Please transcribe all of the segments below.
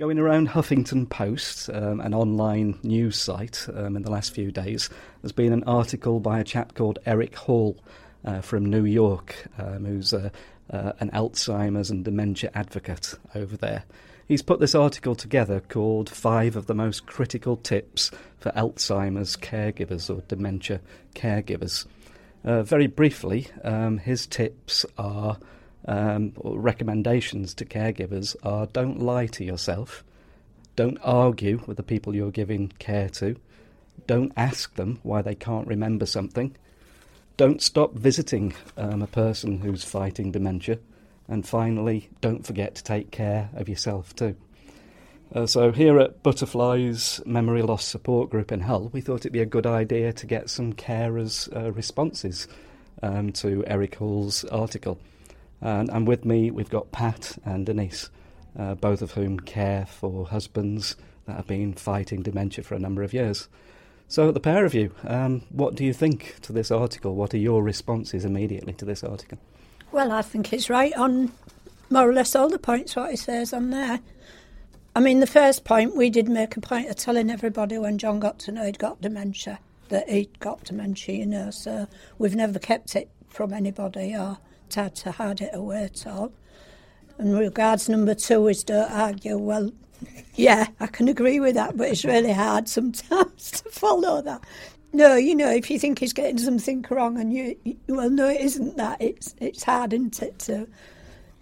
Going around Huffington Post, um, an online news site, um, in the last few days, there's been an article by a chap called Eric Hall uh, from New York, um, who's uh, uh, an Alzheimer's and dementia advocate over there. He's put this article together called Five of the Most Critical Tips for Alzheimer's Caregivers or Dementia Caregivers. Uh, very briefly, um, his tips are um, recommendations to caregivers are don't lie to yourself, don't argue with the people you're giving care to, don't ask them why they can't remember something, don't stop visiting um, a person who's fighting dementia, and finally, don't forget to take care of yourself too. Uh, so, here at Butterflies Memory Loss Support Group in Hull, we thought it'd be a good idea to get some carers' uh, responses um, to Eric Hall's article. And, and with me, we've got Pat and Denise, uh, both of whom care for husbands that have been fighting dementia for a number of years. So, the pair of you, um, what do you think to this article? What are your responses immediately to this article? Well, I think he's right on more or less all the points what he says on there. I mean, the first point, we did make a point of telling everybody when John got to know he'd got dementia, that he'd got dementia, you know, so we've never kept it from anybody or had to hide it away at all. And regards number two is don't argue. Well, yeah, I can agree with that, but it's really hard sometimes to follow that. No, you know, if you think he's getting something wrong, and you, you well, no, it isn't that. It's it's hard, isn't it, to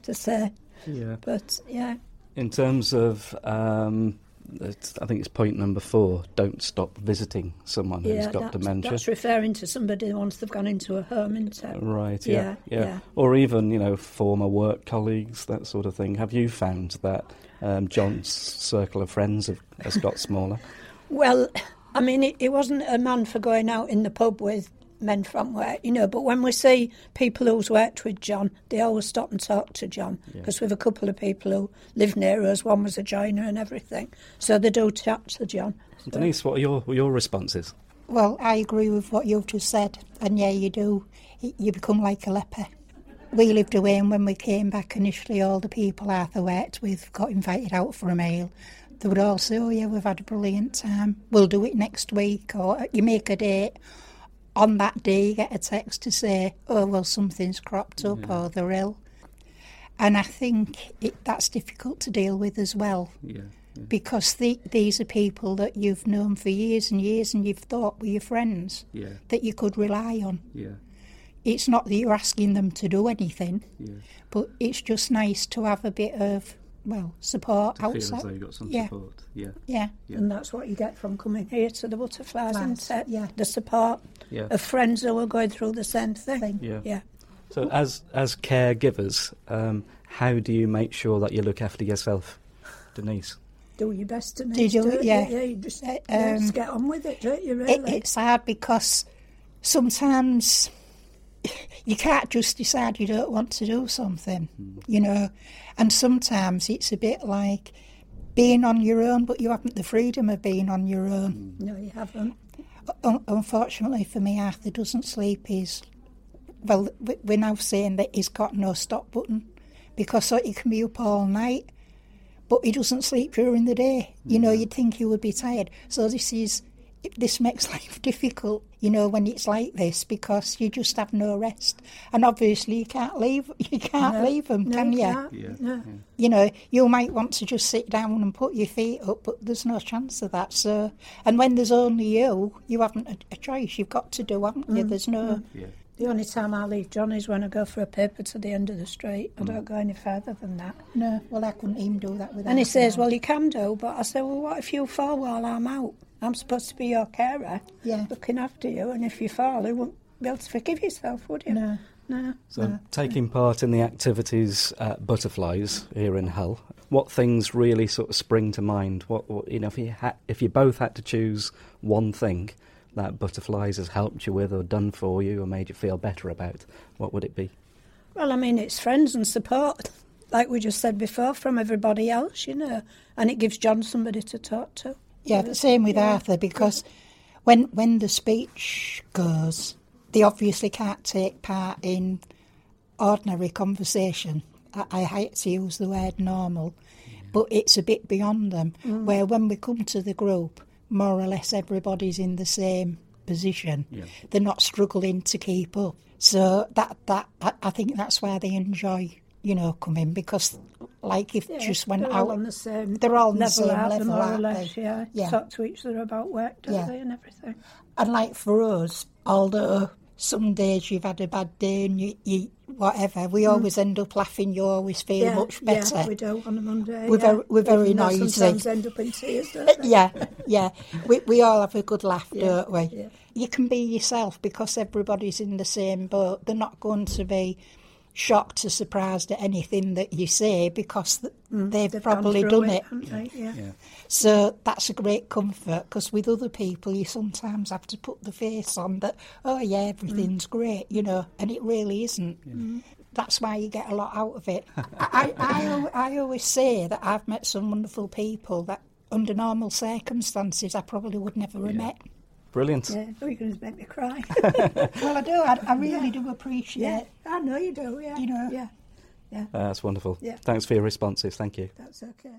to say. Yeah. But yeah. In terms of um, I think it's point number four. Don't stop visiting someone yeah, who's got dementia. That's referring to somebody once they've gone into a home, isn't it? Right. Yeah, yeah, yeah. Or even you know former work colleagues, that sort of thing. Have you found that um, John's circle of friends have, has got smaller? Well, I mean, he wasn't a man for going out in the pub with men from work, you know. But when we see people who's worked with John, they always stop and talk to John because Yeah. we've a couple of people who live near us. One was a joiner and everything, so they do chat to John. Denise, what are your your responses? Well, I agree with what you've just said, and yeah, you do. You become like a leper. We lived away, and when we came back initially, all the people Arthur worked with got invited out for a meal. They would all say, "Oh yeah, we've had a brilliant time. We'll do it next week," or you make a date. On that day, you get a text to say, "Oh well, something's cropped up, or they're ill." And I think it, that's difficult to deal with as well Yeah. because the, these are people that you've known for years and years and you've thought were your friends Yeah. that you could rely on. Yeah. It's not that you're asking them to do anything, Yeah. but it's just nice to have a bit of, well, support Feel outside. as though you got some yeah, support. Yeah. yeah. Yeah. And that's what you get from coming here to the butterflies, Flies, isn't yeah. The support Yeah. of friends who are going through the same thing. Thing. Yeah. Yeah. So, as as caregivers, um, how do you make sure that you look after yourself, Denise? Do your best to Do you do it? don't Yeah. Yeah, you just, Uh, yeah, just um, get on with it, don't you, really? It, it's hard because sometimes you can't just decide you don't want to do something, mm. you know, and sometimes it's a bit like being on your own, but you haven't the freedom of being on your own. Mm. no, you haven't. Un- unfortunately for me, Arthur doesn't sleep. He's well, we're now saying that he's got no stop button because so he can be up all night, but he doesn't sleep during the day. You know, mm. you'd think he would be tired. So this is this makes life difficult. You know, when it's like this because you just have no rest, and obviously you can't leave. You can't No, leave him, no, can you? can't. Yeah. You know, you might want to just sit down and put your feet up, but there's no chance of that. So, and when there's only you, you haven't a, a choice. You've got to do, haven't you? Mm, there's no. Mm. Yeah. The only time I leave John is when I go for a paper to the end of the street. I don't mm. go any further than that. No, well, I couldn't even do that without. And he says. Well, you can do, but I say, Well, what if you fall while I'm out? I'm supposed to be your carer, Yeah. looking after you, and if you fall, you won't be able to forgive yourself, would you? No. No. So, taking part in the activities at Butterflies here in Hull, what things really sort of spring to mind? What, what you know, if you had, if you both had to choose one thing that Butterflies has helped you with, or done for you, or made you feel better about, what would it be? Well, I mean, it's friends and support, like we just said before, from everybody else, you know, and it gives John somebody to talk to. Yeah, the same with Yeah. Arthur because when when the speech goes, they obviously can't take part in ordinary conversation. I, I hate to use the word normal but it's a bit beyond them. Mm. Where when we come to the group, more or less everybody's in the same position. Yeah. They're not struggling to keep up. So that that I, I think that's why they enjoy, you know, coming because, like, if Yeah, just went they're out, on the same they're all on the level, same aren't level, more or less, they? yeah. Yeah. Talk to each other about work, don't Yeah. they, and everything. And like for us, although some days you've had a bad day and you, you whatever, we hmm. always end up laughing. You always feel yeah, much better. Yeah, we do on a Monday. We're yeah. very- we're very noisy. Sometimes end up in tears, don't uh, they? yeah, yeah. We we all have a good laugh, Yeah, don't we? You can be yourself because everybody's in the same boat. They're not going to be shocked or surprised at anything that you say because th- they've, Mm, They've probably done it. haven't they? Yeah. Yeah. So that's a great comfort because with other people, you sometimes have to put the face on that, oh, yeah, everything's great, you know, and it really isn't. That's why you get a lot out of it. I, I, al- I always say that I've met some wonderful people that under normal circumstances I probably would never have met. Brilliant. Yeah. Oh, you're going to make me cry. Well, I do. I, I really Yeah. do appreciate yeah, I know you do, yeah. You know. Yeah, Uh, that's wonderful. Yeah. Thanks for your responses. Thank you. that's okay.